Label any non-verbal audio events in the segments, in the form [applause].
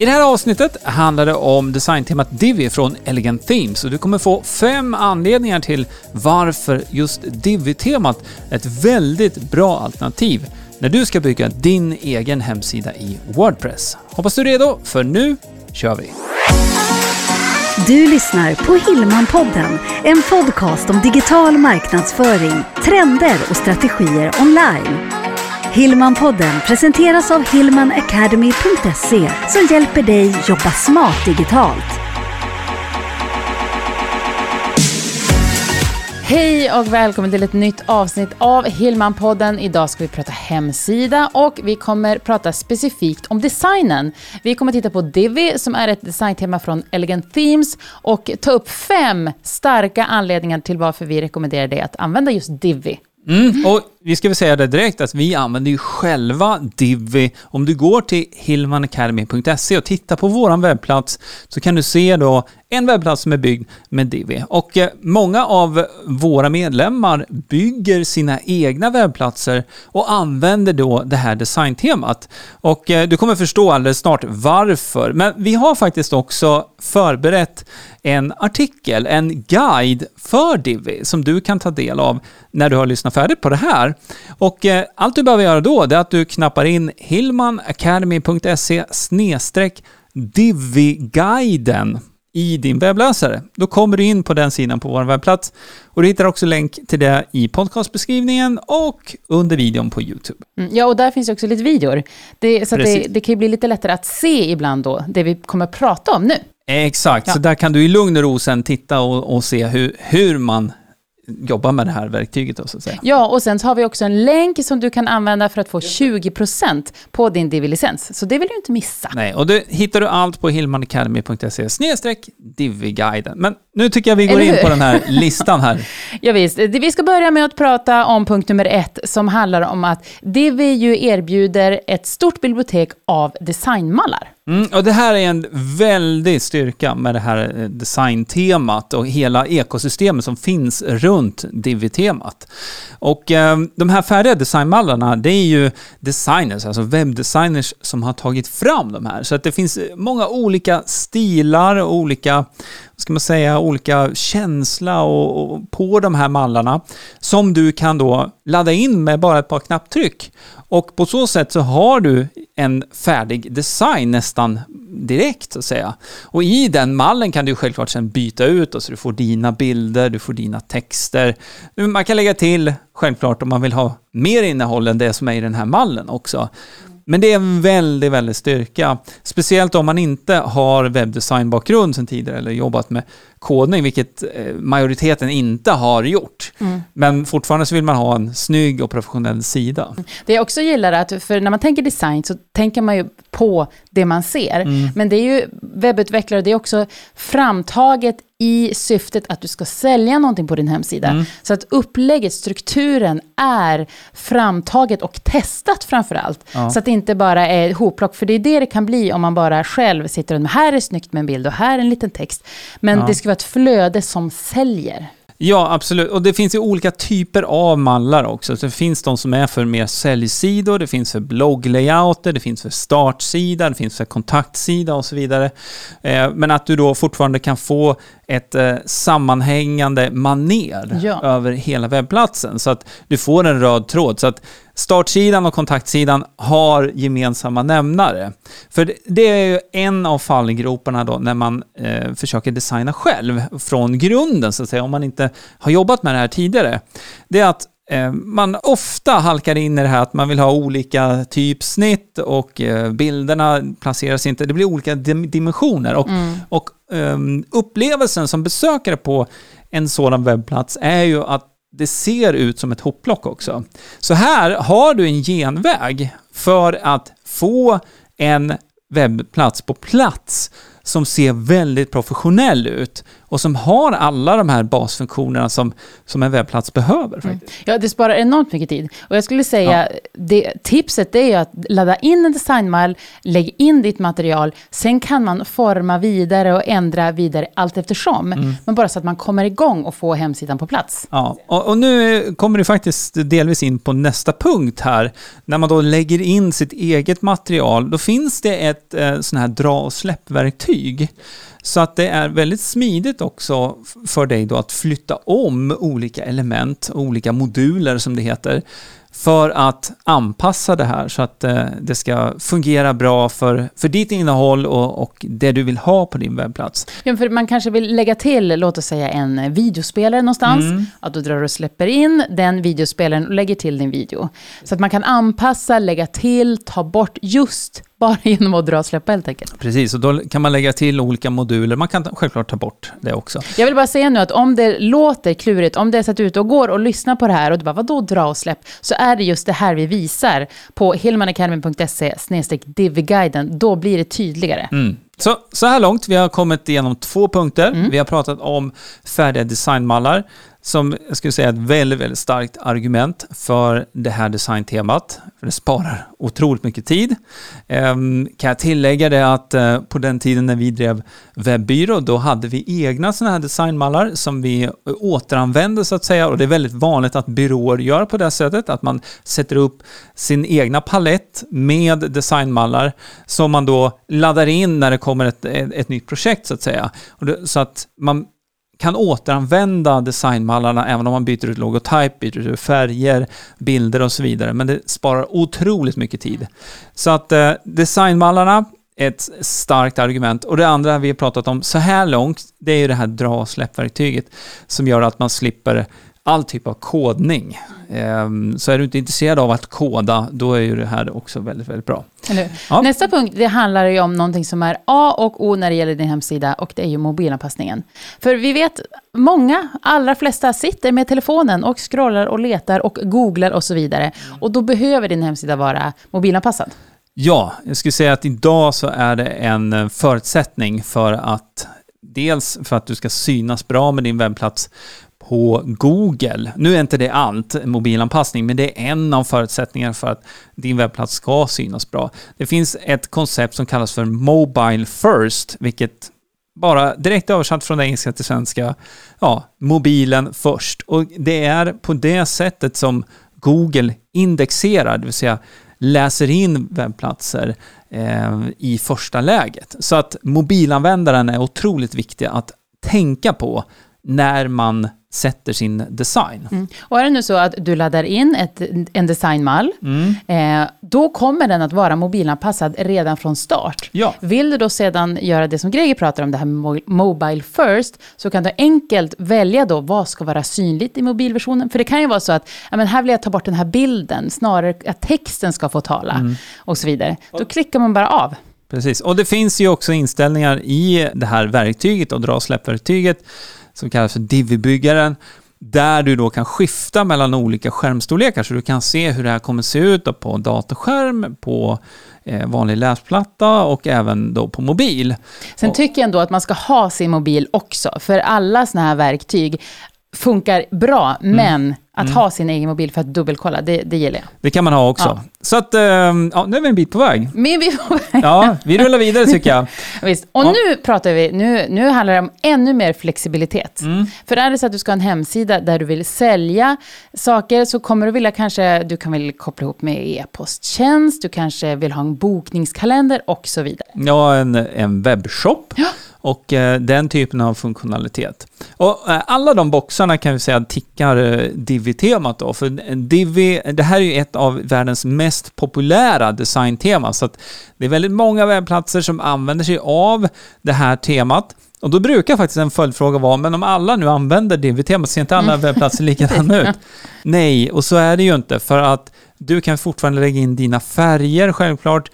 I det här avsnittet handlar det om designtemat Divi från Elegant Themes och du kommer få fem anledningar till varför just Divi-temat är ett väldigt bra alternativ när du ska bygga din egen hemsida i Wordpress. Hoppas du är redo, för nu kör vi! Du lyssnar på Hillmanpodden, en podcast om digital marknadsföring, trender och strategier online. Hillmanpodden presenteras av hillmanacademy.se som hjälper dig jobba smart digitalt. Hej och välkommen till ett nytt avsnitt av Hillmanpodden. Idag ska vi prata hemsida och vi kommer prata specifikt om designen. Vi kommer titta på Divi som är ett designtema från Elegant Themes och ta upp fem starka anledningar till varför vi rekommenderar dig att använda just Divi. Mm, och vi ska väl säga det direkt att vi använder ju själva Divi. Om du går till hilmanacademy.se och tittar på vår webbplats så kan du se då en webbplats som är byggd med Divi. Och eh, många av våra medlemmar bygger sina egna webbplatser och använder då det här designtemat. Och eh, du kommer förstå alldeles snart varför. Men vi har faktiskt också förberett en artikel, en guide för Divi som du kan ta del av när du har lyssnat färdigt på det här. Och eh, allt du behöver göra då är att du knappar in hillmanacademy.se Divi-guiden i din webbläsare. Då kommer du in på den sidan på vår webbplats och du hittar också länk till det i podcastbeskrivningen och under videon på YouTube. Mm, ja, och där finns också lite videor. Det, så det, det, kan ju bli lite lättare att se ibland då, det vi kommer att prata om nu. Exakt, Ja. så där kan du i lugn och ro sen titta och, och se hur, hur man jobbar med det här verktyget då, så att säga. Ja, och sen så har vi också en länk som du kan använda för att få 20% på din Divi-licens. Så det vill du inte missa. Nej, och det hittar du allt på hillmanacademy.se snedstreck Divi-guiden. Men nu tycker jag vi går in på den här listan här. [laughs] Ja, visst. Vi ska börja med att prata om punkt nummer ett som handlar om att Divi ju erbjuder ett stort bibliotek av designmallar. Mm, och det här är en väldig styrka med det här eh, designtemat och hela ekosystemet som finns runt Divi-temat. Och eh, de här färdiga designmallarna, det är ju designers, alltså webbdesigners som har tagit fram de här. Så att det finns många olika stilar och olika, ska man säga, olika känsla och, och på de här mallarna som du kan då ladda in med bara ett par knapptryck. Och på så sätt så har du en färdig design nästan direkt så att säga. Och i den mallen kan du självklart sen byta ut och så du får dina bilder, du får dina texter. Man kan lägga till självklart om man vill ha mer innehåll än det som är i den här mallen också. Men det är en väldigt, väldigt styrka. Speciellt om man inte har webbdesignbakgrund sedan tidigare eller jobbat med kodning, vilket eh, majoriteten inte har gjort. Men fortfarande så vill man ha en snygg och professionell sida. Det jag också gillar är att, för när man tänker design så tänker man ju på det man ser. Men det är ju webbutvecklare, det är också framtaget i syftet att du ska sälja någonting på din hemsida. Så att upplägget, strukturen är framtaget och testat framför allt. Så att det inte bara är hopplock, för det är det det kan bli om man bara själv sitter och här är snyggt med en bild och här är en liten text. Men Ja. det ska vara ett flöde som säljer. Ja, absolut. Och det finns ju olika typer av mallar också. Så det finns de som är för mer säljsidor, det finns för blogglayouter, det finns för startsida, det finns för kontaktsida och så vidare. Eh, men att du då fortfarande kan få ett eh, sammanhängande maner Ja. över hela webbplatsen. Så att du får en röd tråd. Så att startsidan och kontaktsidan har gemensamma nämnare. För det- är ju en av fallgroparna då när man eh, försöker designa själv från grunden så att säga, om man inte har jobbat med det här tidigare. Det är att eh, man ofta halkar in i det här att man vill ha olika typsnitt och eh, bilderna placeras inte, det blir olika dim- dimensioner. Och, och um, upplevelsen som besökare på en sådan webbplats är ju att det ser ut som ett hopplock också. Så här har du en genväg för att få en webbplats på plats som ser väldigt professionell ut och som har alla de här basfunktionerna som, som en webbplats behöver. Faktiskt. Ja, det sparar enormt mycket tid. Och jag skulle säga, det, tipset är ju att ladda in en designmall, lägg in ditt material, sen kan man forma vidare och ändra vidare allt eftersom. Mm. Men bara så att man kommer igång och får hemsidan på plats. Ja, och, och nu kommer du faktiskt delvis in på nästa punkt här. När man då lägger in sitt eget material, då finns det ett eh, sån här dra och släppverktyg. Så att det är väldigt smidigt också för dig då att flytta om olika element, olika moduler som det heter, för att anpassa det här så att eh, det ska fungera bra för, för ditt innehåll och, och det du vill ha på din webbplats. Ja, för man kanske vill lägga till, låt oss säga en videospelare någonstans. Mm. Att då drar du och släpper in den videospelaren och lägger till din video. Så att man kan anpassa, lägga till, ta bort just bara [laughs] genom att dra och släppa helt enkelt. Precis, och då kan man lägga till olika moduler. Man kan självklart ta bort det också. Jag vill bara säga nu att om det låter klurigt, om det är så att du är ute och går och lyssnar på det här och du bara vadå dra och släpp, så är det just det här vi visar på hillmanacademy.se divguiden. Då blir det tydligare. Mm. Så, så här långt, vi har kommit igenom två punkter. Mm. Vi har pratat om färdiga designmallar, som jag skulle säga är ett väldigt, väldigt starkt argument för det här designtemat. För det sparar otroligt mycket tid. Ehm, kan jag tillägga det att eh, på den tiden när vi drev webbyrå, då hade vi egna sådana här designmallar som vi eh, återanvände så att säga. Och det är väldigt vanligt att byråer gör på det sättet, att man sätter upp sin egna palett med designmallar som man då laddar in när det kommer ett, ett, ett nytt projekt så att säga. Och det, så att man kan återanvända designmallarna även om man byter ut logotyp, byter ut färger, bilder och så vidare. Men det sparar otroligt mycket tid. Så att eh, designmallarna är ett starkt argument. Och det andra vi har pratat om så här långt, det är ju det här dra och släppverktyget som gör att man slipper all typ av kodning. Ehm, Så är du inte intresserad av att koda, då är ju det här också väldigt, väldigt bra. Ja. Nästa punkt, det handlar ju om någonting som är A och O när det gäller din hemsida och det är ju mobilanpassningen. För vi vet, många, allra flesta sitter med telefonen och scrollar och letar och googlar och så vidare. Och då behöver din hemsida vara mobilanpassad. Ja, jag skulle säga att idag så är det en eh, förutsättning för att dels för att du ska synas bra med din webbplats på Google. Nu är inte det allt, mobilanpassning, men det är en av förutsättningarna för att din webbplats ska synas bra. Det finns ett koncept som kallas för Mobile First, vilket bara direkt översatt från engelska till svenska, ja, mobilen först. Och det är på det sättet som Google indexerar, det vill säga läser in webbplatser eh, i första läget. Så att mobilanvändaren är otroligt viktig att tänka på när man sätter sin design. Mm. Och är det nu så att du laddar in ett, en designmall, Mm. eh, då kommer den att vara mobilanpassad redan från start. Ja. Vill du då sedan göra det som Greger pratar om, det här med mo- Mobile First, så kan du enkelt välja då vad ska vara synligt i mobilversionen. För det kan ju vara så att, ja, men här vill jag ta bort den här bilden, snarare att texten ska få tala Mm. och så vidare. Då klickar man bara av. Precis, och det finns ju också inställningar i det här verktyget och dra och släppverktyget som kallas för Divi-byggaren där du då kan skifta mellan olika skärmstorlekar så du kan se hur det här kommer se ut på datorskärm, på eh, vanlig läsplatta och även då på mobil. Sen tycker jag ändå att man ska ha sin mobil också, för alla såna här verktyg funkar bra, Mm. men att ha sin egen mobil för att dubbelkolla, det, det gillar jag. Det kan man ha också. Ja. Så att, eh, ja, nu är vi en bit på väg. Men vi Ja, vi rullar vidare tycker jag. [laughs] Visst. Och Ja. nu pratar vi, nu, nu handlar det om ännu mer flexibilitet. Mm. För är det så att du ska ha en hemsida där du vill sälja saker så kommer du vilja kanske, du kan väl koppla ihop med e-posttjänst, du kanske vill ha en bokningskalender och så vidare. Ja, en, en webbshop. Ja. Och eh, den typen av funktionalitet. Och eh, alla de boxarna kan vi säga tickar eh, Divi-temat då. För Divi, det här är ju ett av världens mest populära designteman. Så att det är väldigt många webbplatser som använder sig av det här temat. Och då brukar faktiskt en följdfråga vara, men om alla nu använder Divi-temat, ser inte alla webbplatser likadana [laughs] ut? Nej, och så är det ju inte. För att du kan fortfarande lägga in dina färger självklart,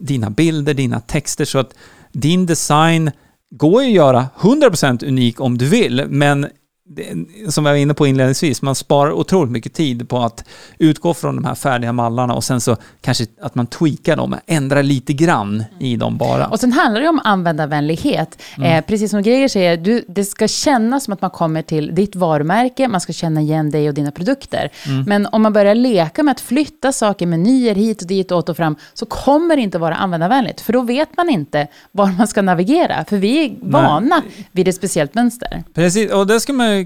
dina bilder, dina texter. Så att din design går ju att göra 100% unik om du vill, men det, som jag var inne på inledningsvis, man sparar otroligt mycket tid på att utgå från de här färdiga mallarna och sen så kanske att man tweakar dem, ändrar lite grann i dem bara. Och sen handlar det om användarvänlighet. Mm. Eh, precis som Greger säger, du, det ska kännas som att man kommer till ditt varumärke, man ska känna igen dig och dina produkter. Mm. Men om man börjar leka med att flytta saker, menyer hit och dit, åt och fram, så kommer det inte vara användarvänligt. För då vet man inte var man ska navigera, för vi är vana Nej. vid ett speciellt mönster. Precis, och det ska man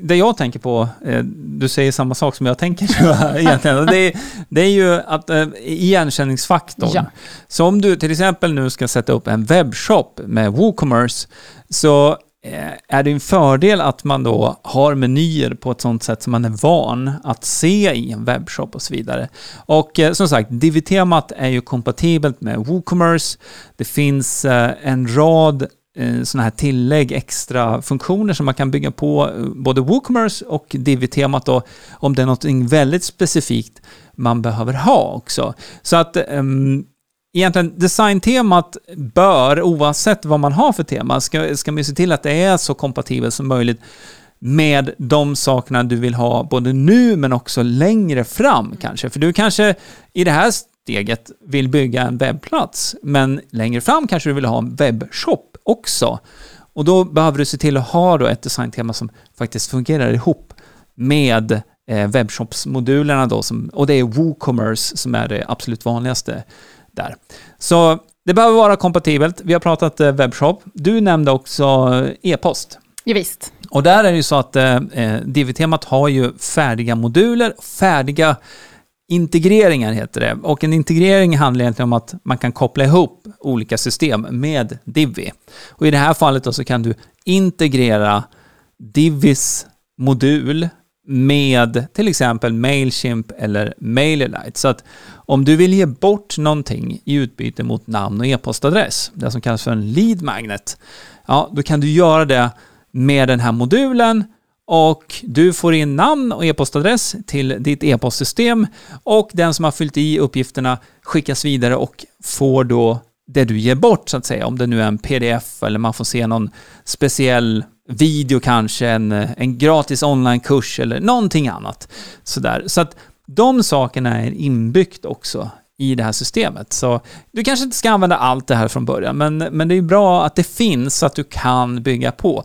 det jag tänker på, eh, du säger samma sak som jag tänker [laughs] [laughs] egentligen, det är, det är ju att eh, igenkänningsfaktorn. Ja. Så om du till exempel nu ska sätta upp en webbshop med WooCommerce, så är det en fördel att man då har menyer på ett sånt sätt som man är van att se i en webbshop och så vidare. Och som sagt, Divi-temat är ju kompatibelt med WooCommerce. Det finns en rad eh, sådana här tillägg, extra funktioner som man kan bygga på eh, både WooCommerce och Divi-temat då, om det är något väldigt specifikt man behöver ha också. Så att um, egentligen designtemat bör, oavsett vad man har för tema, ska, ska man se till att det är så kompatibelt som möjligt med de sakerna du vill ha både nu men också längre fram kanske. För du kanske i det här steget vill bygga en webbplats, men längre fram kanske du vill ha en webbshop också. Och då behöver du se till att ha då ett designtema som faktiskt fungerar ihop med eh, webbshopsmodulerna då, som, och det är WooCommerce som är det absolut vanligaste där. Så det behöver vara kompatibelt. Vi har pratat eh, webbshop. Du nämnde också e-post. Ja, visst. Och där är det ju så att eh, eh Divi-temat har ju färdiga moduler, färdiga integreringar heter det. Och en integrering handlar egentligen om att man kan koppla ihop olika system med Divi. Och i det här fallet då så kan du integrera Divis modul med till exempel Mailchimp eller MailerLite. Så att om du vill ge bort någonting i utbyte mot namn och e-postadress, det som kallas för en lead magnet, ja, då kan du göra det med den här modulen och du får in namn och e-postadress till ditt e-postsystem och den som har fyllt i uppgifterna skickas vidare och får då det du ger bort så att säga, om det nu är en pdf eller man får se någon speciell video kanske, en, en gratis onlinekurs eller någonting annat. Sådär. Så att de sakerna är inbyggt också i det här systemet. Så du kanske inte ska använda allt det här från början, men, men det är bra att det finns så att du kan bygga på.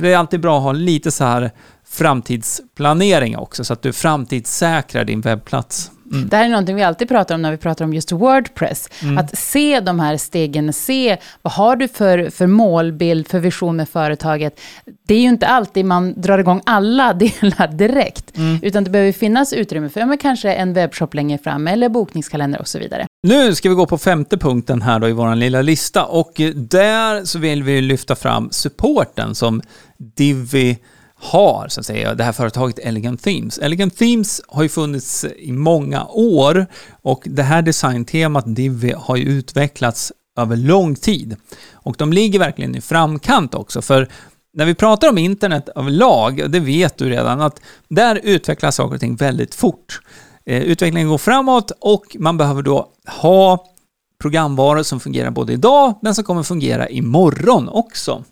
För det är alltid bra att ha lite så här framtidsplanering också, så att du framtidssäkrar din webbplats. Mm. Det här är någonting vi alltid pratar om när vi pratar om just Wordpress. Mm. Att se de här stegen, se vad har du för, för målbild, för vision med företaget. Det är ju inte alltid man drar igång alla [laughs] delar direkt, mm. utan det behöver finnas utrymme för ja, kanske en webbshop längre fram, eller bokningskalender och så vidare. Nu ska vi gå på femte punkten här då i vår lilla lista och där så vill vi lyfta fram supporten som Divi har, så att säga, det här företaget Elegant Themes. Elegant Themes har ju funnits i många år och det här designtemat Divi har ju utvecklats över lång tid. Och de ligger verkligen i framkant också, för när vi pratar om internet överlag, det vet du redan, att där utvecklas saker och ting väldigt fort. Eh, utvecklingen går framåt och man behöver då ha programvaror som fungerar både idag, men som kommer fungera imorgon också.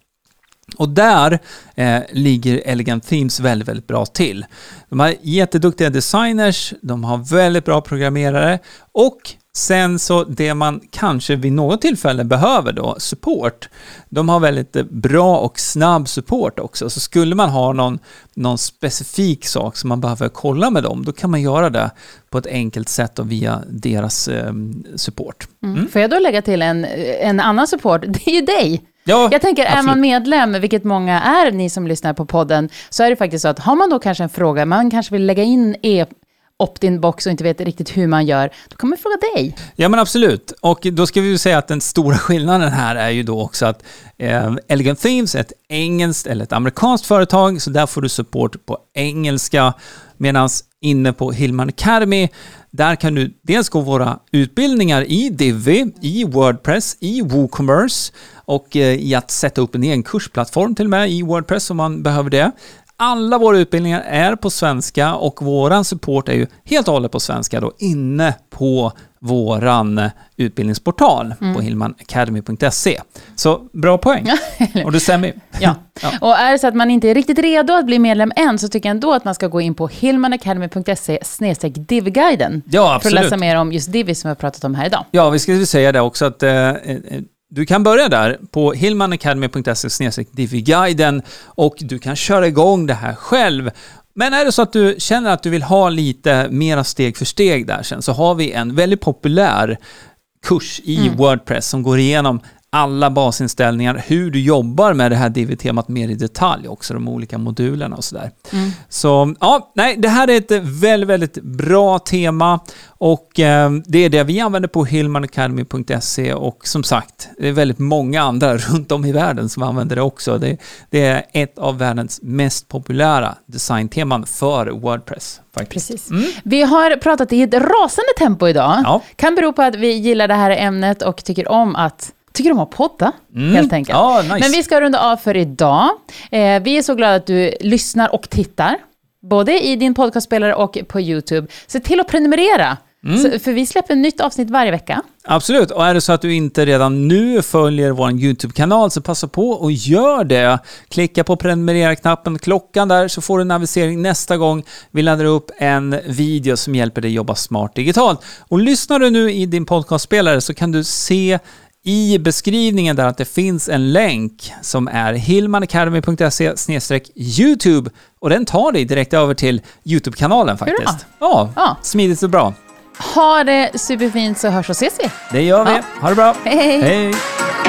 Och där eh, ligger Elegant Themes väldigt, väldigt bra till. De har jätteduktiga designers, de har väldigt bra programmerare och sen så det man kanske vid något tillfälle behöver då, support. De har väldigt eh, bra och snabb support också, så skulle man ha någon, någon specifik sak som man behöver kolla med dem, då kan man göra det på ett enkelt sätt och via deras eh, support. Mm. Mm. Får jag då lägga till en, en annan support? [laughs] Det är ju dig! Ja, jag tänker, absolut. är man medlem, vilket många är, ni som lyssnar på podden, så är det faktiskt så att har man då kanske en fråga, man kanske vill lägga in e opt-in box och inte vet riktigt hur man gör, då kan man fråga dig. Ja men absolut. Och då ska vi ju säga att den stora [laughs] skillnaden här är ju då också att eh, Elegant Themes är ett engelskt eller ett amerikanskt företag, så där får du support på engelska, medan inne på Hillman Academy, där kan du dels gå våra utbildningar i Divi, i Wordpress, i WooCommerce och eh, i att sätta upp en egen kursplattform till och med i Wordpress om man behöver det alla våra utbildningar är på svenska och våran support är ju helt och hållet på svenska då inne på våran eh, utbildningsportal Mm. på hillmanacademy.se. Så bra poäng. och det stämmer ju. [laughs] Ja. [laughs] Ja. Och är det så att man inte är riktigt redo att bli medlem än, så tycker jag ändå att man ska gå in på hillmanacademy.se divguiden. Ja, För att absolut. läsa mer om just divi som vi har pratat om här idag. Ja, vi skulle säga det också att eh, eh, du kan börja där på hillmanacademy.se diffiguiden och du kan köra igång det här själv. Men är det så att du känner att du vill ha lite mera steg för steg där sen så har vi en väldigt populär kurs i Wordpress som går igenom alla basinställningar, hur du jobbar med det här div-temat mer i detalj också, de olika modulerna och sådär. Så ja, nej, det här är ett väldigt, väldigt bra tema och eh, det är det vi använder på hillmanacademy.se och som sagt, det är väldigt många andra [laughs] runt om i världen som använder det också. Det, det är ett av världens mest populära designteman för Wordpress. Faktiskt. Precis. Vi har pratat i ett rasande tempo idag. Ja. Kan bero på att vi gillar det här ämnet och tycker om att tycker om att podda, helt enkelt. Ja, nice. Men vi ska runda av för idag. Eh, vi är så glada att du lyssnar och tittar, både i din podcastspelare och på YouTube. Se till att prenumerera, så, för vi släpper ett nytt avsnitt varje vecka. Absolut, och är det så att du inte redan nu följer vår YouTube-kanal så passa på och gör det. Klicka på prenumerera-knappen, klockan där, så får du en avisering nästa gång vi laddar upp en video som hjälper dig jobba smart digitalt. Och lyssnar du nu i din podcastspelare så kan du se i beskrivningen där att det finns en länk som är hillmanacademy.se YouTube och den tar dig direkt över till YouTube-kanalen faktiskt. Ja, Ja. smidigt och bra. Ha det superfint så hörs och ses vi. Det gör vi. Ja. Ha det bra. Hej, hej. Hej.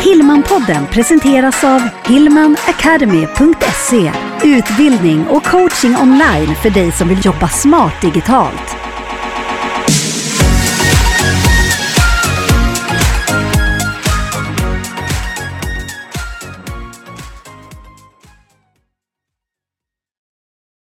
Hillmanpodden presenteras av hillmanacademy.se Utbildning och coaching online för dig som vill jobba smart digitalt.